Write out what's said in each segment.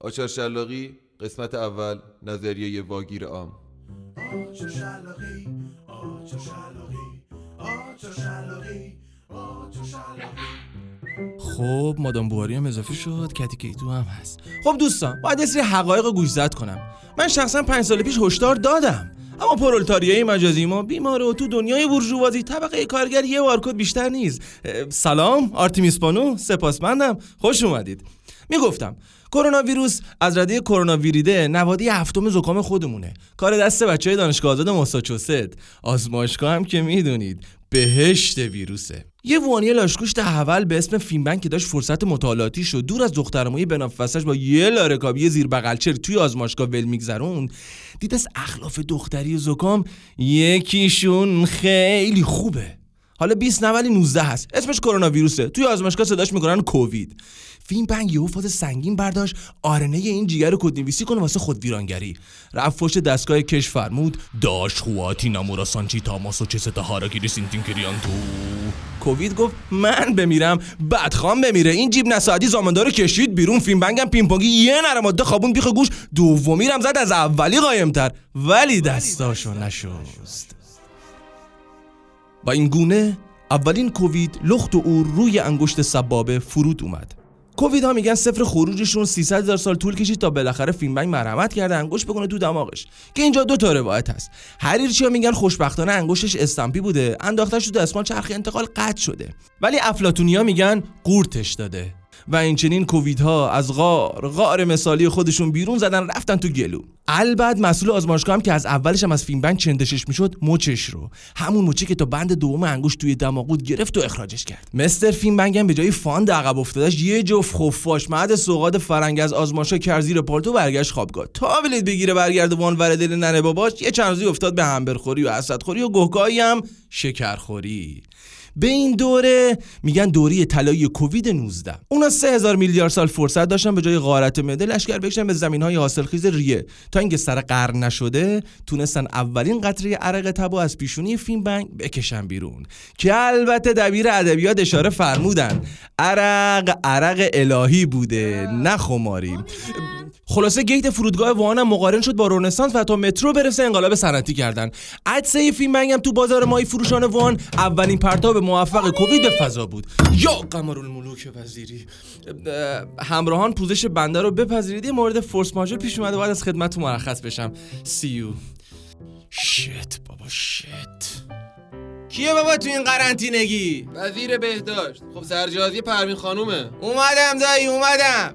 آچار شلاقی قسمت اول نظریه واگیر عام. آچار شلاقی آچار شلاقی آچار شلاقی آچار شلاقی. خب مادام بواری هم اضافه شد کتی کیتو هم هست. خب دوستان باید یه سری حقایق رو گوشزد کنم. من شخصا پنج سال پیش هشدار دادم. اما پرولتاریای مجازی ما بیماره و تو دنیای بورژوازی طبقه کارگر یه بارکد بیشتر نیست. سلام آرتیمیس پانو سپاسمندم. خوش اومدید. می‌گفتم کرونا ویروس از رده کرونا ویریده نوادی هفتم زکام خودمونه. کار دست بچه های دانشگاه آزاد ماساچوست. آزمایشگاه هم که می‌دونید بهشت ویروسه. یه وانی لاشکوش اول به اسم فینبنک که داشت فرصت مطالعاتی شد دور از دخترموی بنافسش با یه لارکابی زیر بغلچر توی آزمایشگاه ول میگذرون دید از اخلاف دختری زکام یکیشون خیلی خوبه. حالا 20 نه ولی 19 هست. اسمش کرونا ویروسه. توی آزمایشگاه صداش می‌کنن کووید. فیلم بنگ یهو فاز سنگین برداشت. آرنه این جیگر رو کدنویسی کنه واسه خود ویرانگری. رفت پشت دستگاه کش فرمود داش خواتی نامورا سانچی تاماسو چه ستا هاراگیری سینتین کریان تو. کووید گفت من بمیرم بدخوام بمیره. این جیب نساعتی زامندار کشید بیرون. فیلم بنگم پینپونگی یه نره ماده خوابون بیخ گوش. دومی رم زد از اولی قایمتر. ولی دستاشو نشست. با این گونه اولین کووید لخت و اور روی انگشت سبابه فرود اومد. کووید ها میگن صفر خروجشون 300 هزار سال طول کشید تا بالاخره فیلمبنگ مرحمت کرده انگشت بکنه تو دماغش. که اینجا دو تا روایت هست. هریرچیا میگن خوشبختانه انگشتش استامپی بوده انداختش تو دستمال چرخ انتقال قطع شده. ولی افلاتونیا میگن قورتش داده. و این چنین کوویدها از غار غار مثالی خودشون بیرون زدن رفتن تو گلو. البته مسئول آزمایشگاه هم که از اولش هم از فیلم بنک چندشش می‌شد مچش رو. همون مچی که تا بند دوم انگشت توی دماغود گرفت و اخراجش کرد. مستر فیلم بنک هم به جای فاند عقب افتادش یه جفت خفاش مرد سوغات فرنگ از آزمایشگاه کرد زیر پالتو برگشت خوابگاه. تا بلید بگیره برگرده وان ور دل ننه باباش یه چند روزی افتاد به همبرخوری و اسدخوری و گهگاهی هم شکرخوری. به این دوره میگن دوره طلایی کووید 19 اونا 3000 میلیارد سال فرصت داشتن به جای غارت معده لشکر بکشن به زمین های حاصلخیز ریه. تا اینکه سر قرن نشده تونستن اولین قطره عرق تبو از پیشونی فیلم بنگ بکشن بیرون. که البته دبیر ادبیات اشاره فرمودن. عرق عرق الهی بوده نه خماری. خلاصه گیت فرودگاه وان هم مقارن شد با رنسانس و تا مترو برسه انقلاب صنعتی کردن. عدسه فیلم بنگ هم تو بازار مای فروشان وان اولین پرتاب موفق کووید به فضا بود. یا قمر الملوک وزیری. اه، همراهان پوزش بنده رو بپذیرید. یه مورد فورس ماژور پیش اومده. باید از خدمت مرخص بشم. سی یو شت بابا شت کیه بابا تو این قرنطینگی؟ وزیر بهداشت. خب سرجازی پروین خانومه. اومدم دایی اومدم.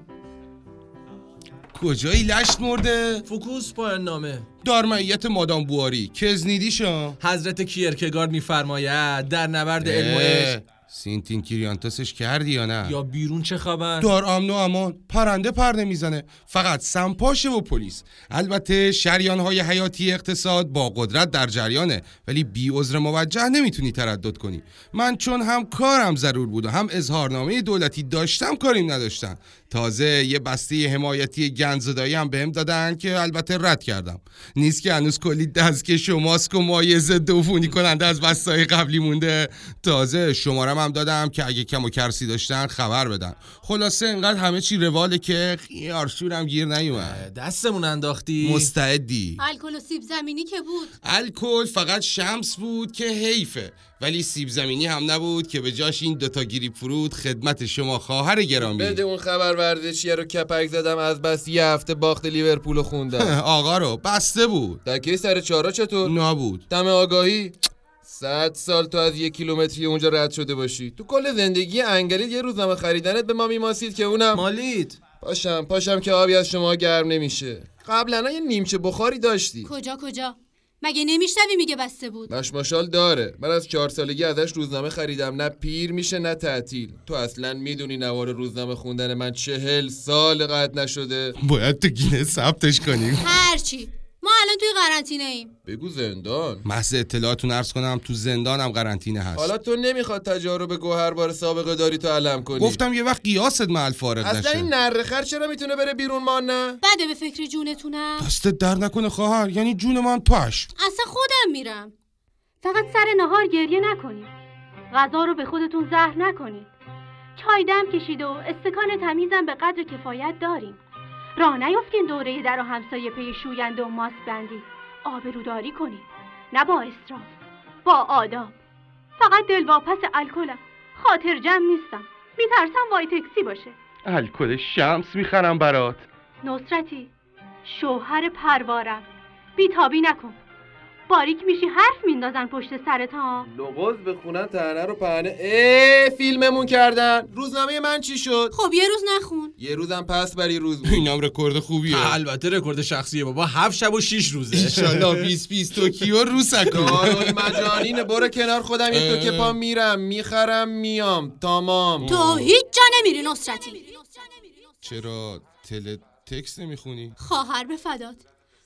کجایی لشت مرده؟ فوکوس پایان نامه. دارمعیت مادام بواری. کزنیدیشا؟ حضرت کیرکگارد میفرماید در نبرد علم و عشق. سینتین کریانتاسش کردی یا نه؟ یا بیرون چه خبر؟ دار امن و امان پرنده پرده می‌زنه. فقط سمپاشه و پلیس. البته شریان های حیاتی اقتصاد با قدرت در جریانه ولی بی عذر موجه نمی‌تونی تردد کنی. من چون هم کارم ضرور بود و هم اظهارنامه دولتی داشتم کاریم نداشتم. تازه یه بسته حمایتی گنزدایی هم بهم دادن که البته رد کردم. نیست که هنوز کلی دستکش و ماسک و مایع ضد عفونی کننده از بستای قبلی مونده. تازه شمارم هم دادم که اگه کم و کرسی داشتن خبر بدن. خلاصه انقدر همه چی رواله که خیارشورم گیر نیومد. دستمون انداختی؟ مستعدی. الکل و سیب زمینی که بود. الکل فقط شمس بود که حیفه. ولی سیب زمینی هم نبود که به جاش این دوتا گیری فرود خدمت شما خواهر گرامی. بده اون خبر ورزشیه رو کپک زدم از بس یه هفته باخت لیورپول خوندم. آقا رو بسته بود. دکه سر چارا چطور؟ نبود دم آگاهی؟ صد سال تو از یک کیلومتری اونجا رد شده باشی. تو کل زندگی انگلیت یه روزنامه خریدنت به ما میماسید که اونم مالید. پاشم پاشم که آبی از شما گرم نمیشه. قبلا یه نیمچه بخاری داشتی. کجا کجا؟ مگه نمیشنوی میگه بسته بود؟ مشماشال داره. من از چهار سالگی ازش روزنامه خریدم. نه پیر میشه نه تعطیل. تو اصلا می‌دونی نوار روزنامه خوندن من چهل سال قد نشده. باید تو گینه ثبتش کنیم. هرچی. الان توی قرنطینه ایم. بگو زندان. محض اطلاعاتون ارز کنم تو زندانم قرنطینه هست. حالا تو نمی‌خواد تجارب گوهربار سابقه داری تو علم کنی. گفتم یه وقت قیاست محل فارغ اصلا این نشه نرخر چرا می‌تونه بره بیرون ما نه؟ بده به فکر جونتونم. دستت در نکنه خواهر یعنی جون من پاش اصلا خودم میرم. فقط سر نهار گریه نکنید. غذا رو به خودتون زهر نکنید. چای دم کشید و استکان تمیزم به قدر کفایت داریم. راه نیفتین دوره در و همسایه پی شوینده و ماست بندی. آبروداری کنید نه با اسراف با آداب. فقط دلواپس الکلم. خاطر جمع نیستم. میترسم وای تکسی باشه. الکل شمس می‌خرم برات. نصرتی شوهر پروارم. بیتابی نکن. باریک میشی حرف میندازن پشت سرت ها لغز بخونن تنه رو پهنه. اه فیلممون کردن. روزنامه من چی شد؟ خب یه روز نخون. یه روزم پس بر یه روز بود. اینم رکورد خوبیه. البته رکورد شخصیه بابا. هفت شب و شیش روزه. انشالله 20 20 توکیو روسکو. مجانین برو کنار خودم. یه تو که پا میرم. می‌خرم میام. تمام. تو هیچ جا نمیری نصرتی. چرا؟ تل تکست نمی‌خونی؟ خواهر به فدات.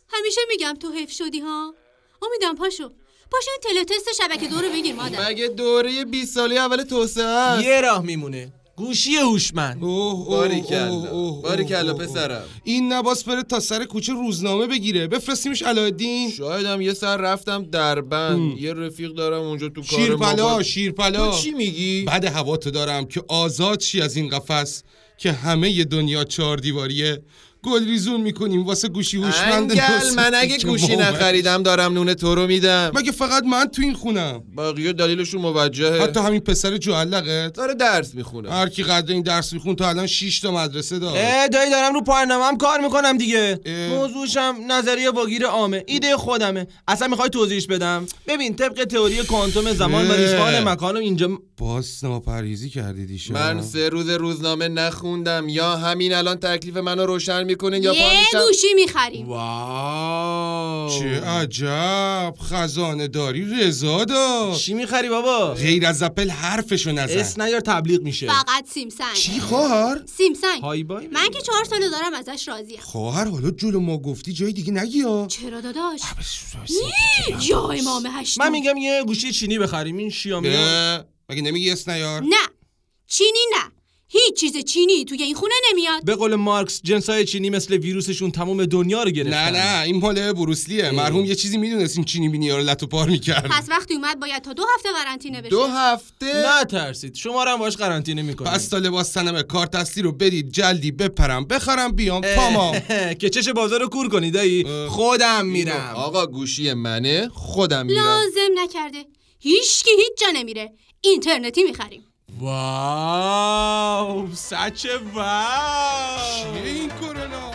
همیشه میگم تو حیف شدی ها؟ امیدم پاشو. پاشو این تلتست شبکه دورو بگیر مادر. مگه دوره 20 سالی اول توسعه است؟ یه راه میمونه. گوشی هوشمند. اوه باریکلا اوه اوه. پسرم. این نباس بره تا سر کوچه روزنامه بگیره. بفرستیمش علایالدین. شایدم یه سر رفتم دربند. یه رفیق دارم اونجا تو کار شیرپلا. شیرپلا. تو چی میگی؟ بعد هوا تو دارم که آزاد شی از این قفس که همه ی دنیا چهار دیواریه. گل ریزون می‌کنیم. واسه گوشی هوشمند انگل من اگه گوشی نخریدم دارم نون تو رو میدم. مگه فقط من تو این خونم؟ بقیه دلیلشون موجهه. حتی همین پسر جوالقت داره درس می‌خونه. هر کی قدر این درس میخون تا الان 6 تا مدرسه داشت اه دایی دارم رو پایانامم کار می‌کنم دیگه. موضوعشم نظریه واگیر عامه. ایده خودمه. اصلا می‌خوای توضیحش بدم؟ ببین طبق تئوری کوانتوم زمان و اه. ریسمان مکان و اینجا باز ناپرهیزی کردی دیشب. من سه روز روزنامه نخوندم. یا همین الان تکلیف منو روشن می‌کنین یا یه گوشی می‌خریم. واو. چه عجب. خزانه داری رضا داشت چی می‌خری بابا؟ غیر از اپل حرفشو نزن. اس نیار تبلیغ میشه. فقط سیمسنگ چی خواهر؟ سیمسنگ های بای من که چهار ساله دارم ازش راضیم خواهر حالا جلو ما گفتی جای دیگه نگی ها. چرا داداش؟ یا امام هشتم من میگم یه گوشی چینی بخریم این شیامی مگه نمیگی اس نیار؟ نه. هیچ چیز چینی توی این خونه نمیاد. به قول مارکس جنسای چینی مثل ویروسشون تمام دنیا رو گرفتن. نه نه این مال بروسلیه. مرحوم یه چیزی می‌دونست این چینی بینی رو لتو پار می‌کرد. پس وقتی اومد باید تا دو هفته قرنطینه بشه. دو هفته؟ نه ترسید. شما رو هم باش قرنطینه می‌کنیم. پس تا لباس تنمه کارت اصلی رو بدید جلدی بپرم بخرم بیام. تمام. که چش بازار رو کور کنی دایی. اه. خودم میرم. آقا گوشی منه خودم میرم. لازم نکرده. هیچکی هیچ جا نمیره. اینترنتی می‌خریم. واو سچ واو چیه این کرونا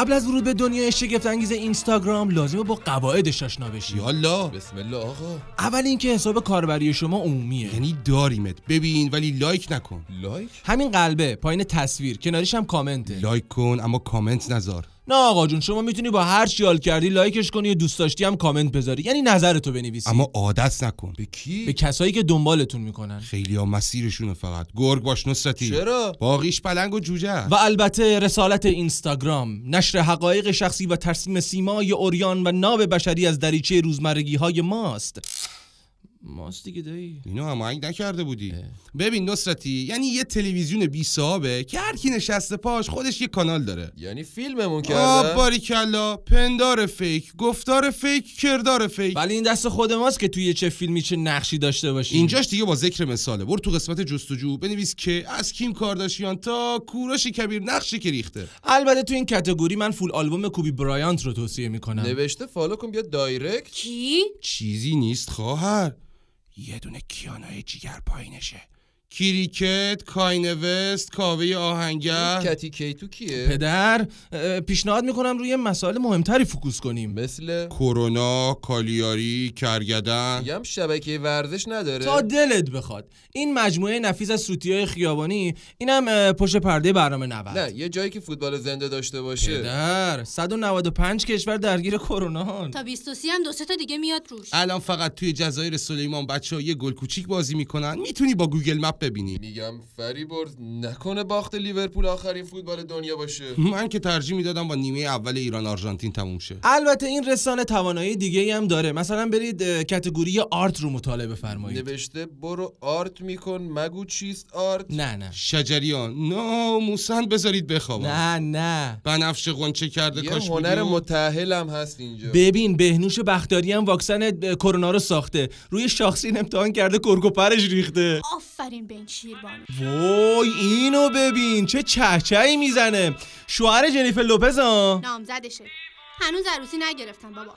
قبل از ورود به دنیای شگفت انگیز اینستاگرام لازمه با قواعدش آشنا بشی. یالا. بسم الله آقا. اول اینکه حساب کاربری شما عمومیه. یعنی داریمت ببین ولی لایک نکن. لایک؟ همین قلبه پایین تصویر کنارش هم کامنته. لایک کن اما کامنت نذار. نه آقا جون شما می‌تونی با هر چی حال کردی لایکش کنی و دوست داشتی هم کامنت بذاری. یعنی نظرتو بنویسی. اما عادت نکن. به کی؟ به کسایی که دنبالتون می‌کنن. خیلی ها مسیرشونه فقط. گرگ باش نصرتی. چرا؟ باقیش پلنگ و جوجه و البته رسالت اینستاگرام. نشر حقایق شخصی و ترسیم سیمای عریان و ناب بشری از دریچه روزمرگی های ماست. ماست دیگه دایی. اینو هماهنگ نکرده بودی. ببین نصرتی یعنی یه تلویزیون بی صاحبه که هر کی نشسته پاش خودش یه کانال داره. یعنی فیلممون آب کردن باریکلا پندار fake گفتار fake کردار fake. ولی این دست خود ماست که توی چه فیلمی چه نقشی داشته باشیم. اینجاش دیگه با ذکر مثاله. برو تو قسمت جستجو بنویس که از کیم کارداشیان تا کوروش کبیر نقشی که ریخته. البته تو این category من full album کوبی برایانت رو توصیه می‌کنم. نوشته follow کن بیا direct. کی؟ چیزی نیست خواهر. یه دونه کیانای جیگر پایینشه. کریکت کاینوست کاوه آهنگر. کتی کیتو کیه؟ پدر پیشنهاد می‌کنم روی مسائل مهمتری focus کنیم. مثل؟ کرونا کالیاری کرگدن. میگم شبکه ورزش نداره. تا دلت بخواد. این مجموعه نفیس از سوتی های خیابانی اینم پشت پرده برنامه 90 نه یه جایی که فوتبال زنده داشته باشه. پدر 195 کشور درگیر کرونا تا 23 هم دو سه تا دیگه میاد روش. الان فقط توی جزایر سلیمان بچه ها یه گل کوچیک بازی می‌کنن. می‌تونی با Google Map ببینی. میگم فریبرز نکنه باخت لیورپول آخرین فوتبال دنیا باشه. من که ترجیح می‌دادم با نیمه اول ایران آرژانتین تموم شه. البته این رسانه توانایی دیگه هم داره. مثلا برید category art رو مطالعه بفرمایید. نوشته برو art میکن مگو چیست art؟ نه نه. شجریان. ناموسن بذارید بخوابم. نه نه. بنفش قنچه کرده یه کاش هنر بودی و- متأهل هم هست اینجا. ببین بهنوش بختیاری هم واکسن کرونا رو ساخته. روی شاخسین امتحان کرده کرکوپرش ریخته. آفرین به این شیربانی وای اینو ببین چه چهچهی می‌زنه. شوهر جنیفر لوپز ها نامزدشه. هنوز عروسی نگرفتم بابا.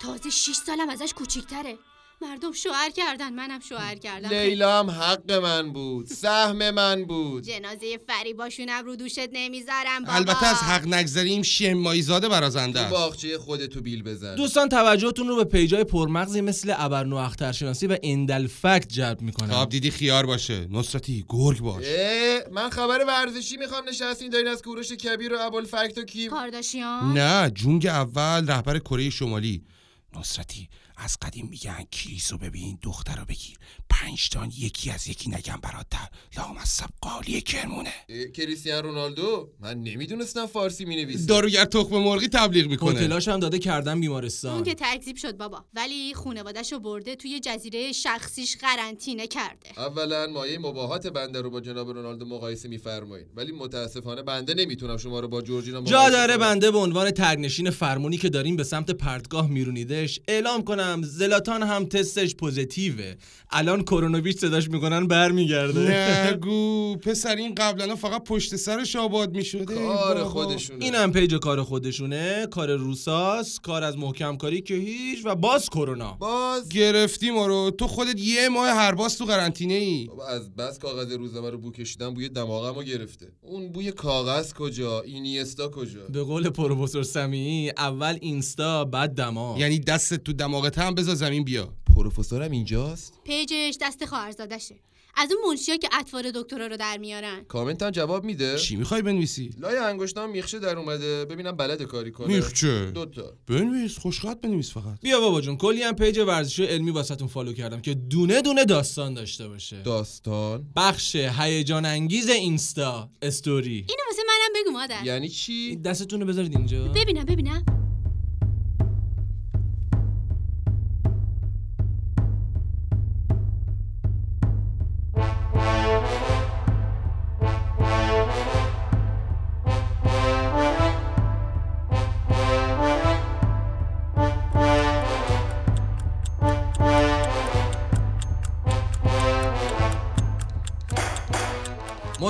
تازه 6 سالم ازش کوچیکتره. مردم شوهر کردن منم شوهر کردم. لیلا هم حق من بود سهم من بود. جنازه فریباشونم رو دوشت نمی‌ذارم بابا. البته از حق نگذریم شمایی زاده برازنده تو است باغچه خودتو بیل بزن. دوستان توجهتون رو به پیجای پرمغزی مثل ابرنو اخترشناسی و اندل فکت جلب می‌کنم. خواب دیدی خیار باشه. نصرتی گرگ باش. من خبر ورزشی می‌خوام نشستین دارین از کوروش کبیر و ابوالفکت و کیم. کارداشیان. نه جونگ اول رهبر کره شمالی. نصرتی از قدیم میگن کلیسو ببین دختر رو بگیر. پنج تان یکی از یکی نگم برادر. لامصب قالی کرمونه. کریستیان رونالدو؟ من نمی‌دونستم فارسی می‌نویسه. داروگر تخم مرغی تبلیغ می‌کنه. هتلاش هم داده کردن اون بیمارستان که تکذیب شد بابا. ولی خونوادش رو برده توی جزیره شخصیش قرنطینه کرده. اولا مایه مباهات بنده رو با جناب رونالدو مقایسه میفرمایید. ولی متاسفانه بنده نمی‌تونم شما رو با جورجینا جا داره. بنده به عنوان ترنشین فرمونی که داریم به سمت پرتگاه میرونیدش. اعلام کنم زلاتان هم تستش پوزیتیوه. الان کرونوویچ صداش می‌کنن برمیگرده. نگو پسر این قبلا فقط پشت سرش آباد می‌شده. کار خودشونه. این هم پیج کار خودشونه. کار روساس کار از محکم کاری که هیچ و باز کرونا. باز. گرفتی ما رو تو خودت یه ماه هر باز تو قرنطینه ای بابا از بس کاغذ روزنامه رو بو کشیدم بوی دماغم رو گرفته. اون بوی کاغذ کجا؟ اینیستا کجا؟ به قول پروفسور سمیعی اول اینستا بعد دما یعنی دستت تو دماغت هم بذار زمین بیا. پروفسورم اینجاست؟ page ش دست خواهرزادشه از اون منشیا که اطوار دکترا رو در میارن. کامنت هم جواب میده. چی می‌خوای بنویسی؟ لای انگشتام میخشه در اومده. ببینم بلد کاری کنه. میخچه. دوتا. بنویس خوشخط بنویس فقط. بیا بابا جون کلی هم page ورزشی و علمی واسهتون follow کردم که دونه دونه داستان داشته باشه. داستان؟ بخش هیجان انگیز اینستا استوری. اینو واسه منم بگو مادر. یعنی چی؟ دستتون رو بذارید اینجا. ببینم ببینم.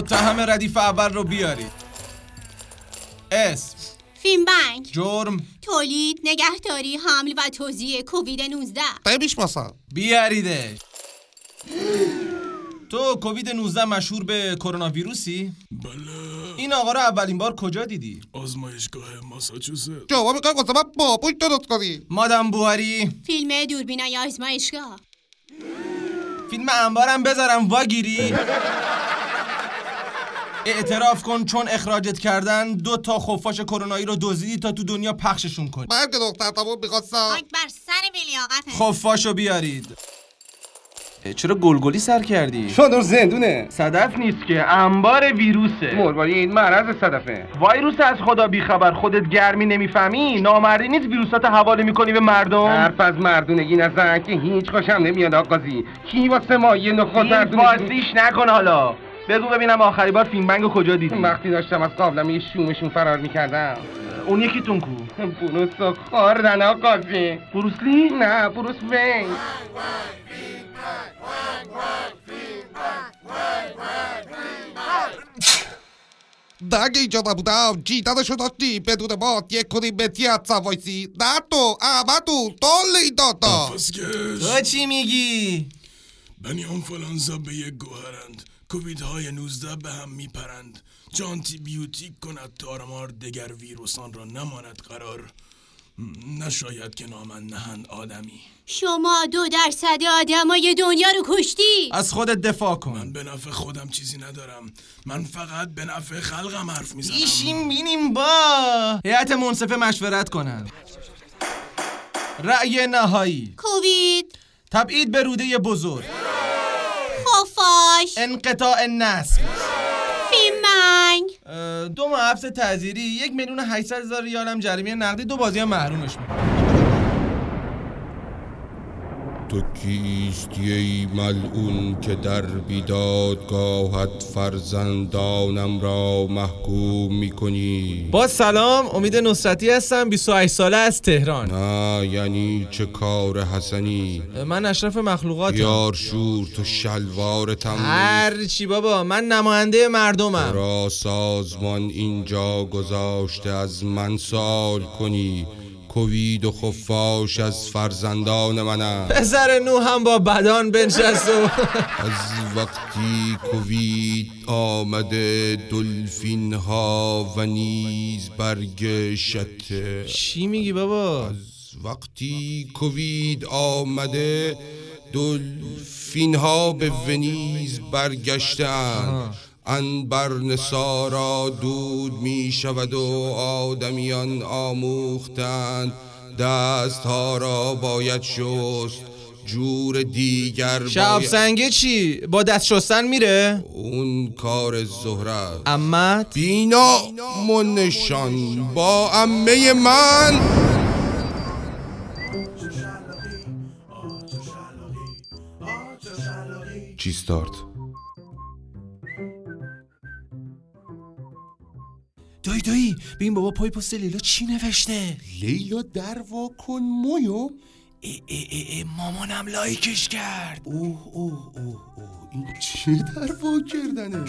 متهم ردیف اول رو بیارید اسم. فیلم بنک جرم. تولید نگهداری حمل و توزیع کووید 19 قیبیش باسا بیاریدش تو کووید 19 مشهور به کرونا ویروسی؟ بله. این آقا رو اولین بار کجا دیدی؟ آزمایشگاه ماساچوست. جواب واسه من بابوش درست کنی. مادام بوهاری فیلم دوربینای آزمایشگاه. فیلم انبارم بذارم واگیری. اعتراف کن چون اخراجت کردن دو تا خفاش کرونایی رو دزدیدی تا تو دنیا پخششون کنی. من که دختر تمام می‌خواستم. بر سر بیلیاقته خفاشو بیارید. چرا گلگلی سر کردی؟ شادر زندونه. صدف نیست که انبار ویروسه. مرباری این معرض صدفه. ویروس از خدا بیخبر خودت گرمی نمی‌فهمی؟ نامردی نیست ویروسات حواله می‌کنی به مردم؟ حرف از مردونگی نزن که هیچ خوشم نمیاد آقازی. کی واسه ما یه نخود این مردونگی بازیش نکن حالا. بگو ببینم آخری بار فیلم بنگو کجا دیدی؟ وقتی داشتم از قابلمه شومشون فرار می‌کردم. اون یکیتون کو؟ بروس و خوردن آقازی بروسلی نه بروس وین. دگه اینجا نبودم جیدنشو داشتی بدون ما یک کنی متیت سوایسی. نه تو احمد تو دل این دادا فسکش تو چی میگی؟ بنی آنفولانزا به یک گوهرند. کووید های 19 به هم میپرند. چه آنتی بیوتیک کند تارمار دگر ویروسان را نماند قرار. نشاید که نامن نهند آدمی. شما دو درصد آدمای دنیا رو کشتی؟ از خودت دفاع کن. من به نفع خودم چیزی ندارم. من فقط به نفع خلقم حرف می‌زنم. ایشیم بینیم با. هیئت منصفه مشورت کنند رأی نهایی. کووید. تبعید به روده بزرگ. خفاش انقطاع نسل فیلمنگ اه، دو ماه حبس تعزیری یک میلیون 800 هزار ریال هم جریمه نقدی دو بازی هم محرومش می‌کنه. تو کیستی ای ملعون که در بیدادگاهت فرزندانم را محکوم می‌کنی؟ با سلام امید نصرتی هستم 28 ساله از تهران. نه یعنی چه کار حسنی؟ من اشرف مخلوقاتم. یار شور تو شلوارتم هر چی بابا من نماینده مردمم. را سازمان اینجا گذاشته از من سال کنی. کووید و خفاش از فرزندان منم پسر نو هم با بدان بنشست و از وقتی کووید آمده دلفین ها و نیز برگ شته چی میگی بابا؟ از وقتی کووید آمده دلفین ها به ونیز برگشتند. انبر نسارا دود می شود و آدمیان آموختند دست ها را باید شست جور دیگر شب باید سنگه چی؟ با دست شستن میره؟ اون کار زهرت امت؟ بینا منشان با امه من. چی ستارت؟ دایی دایی ببین بابا پای پست لیلا چی نوشته؟ لیلا در کن مویو ای ای ای ای مامانم لایکش کرد. اوه اوه اوه اوه این چه در کردنه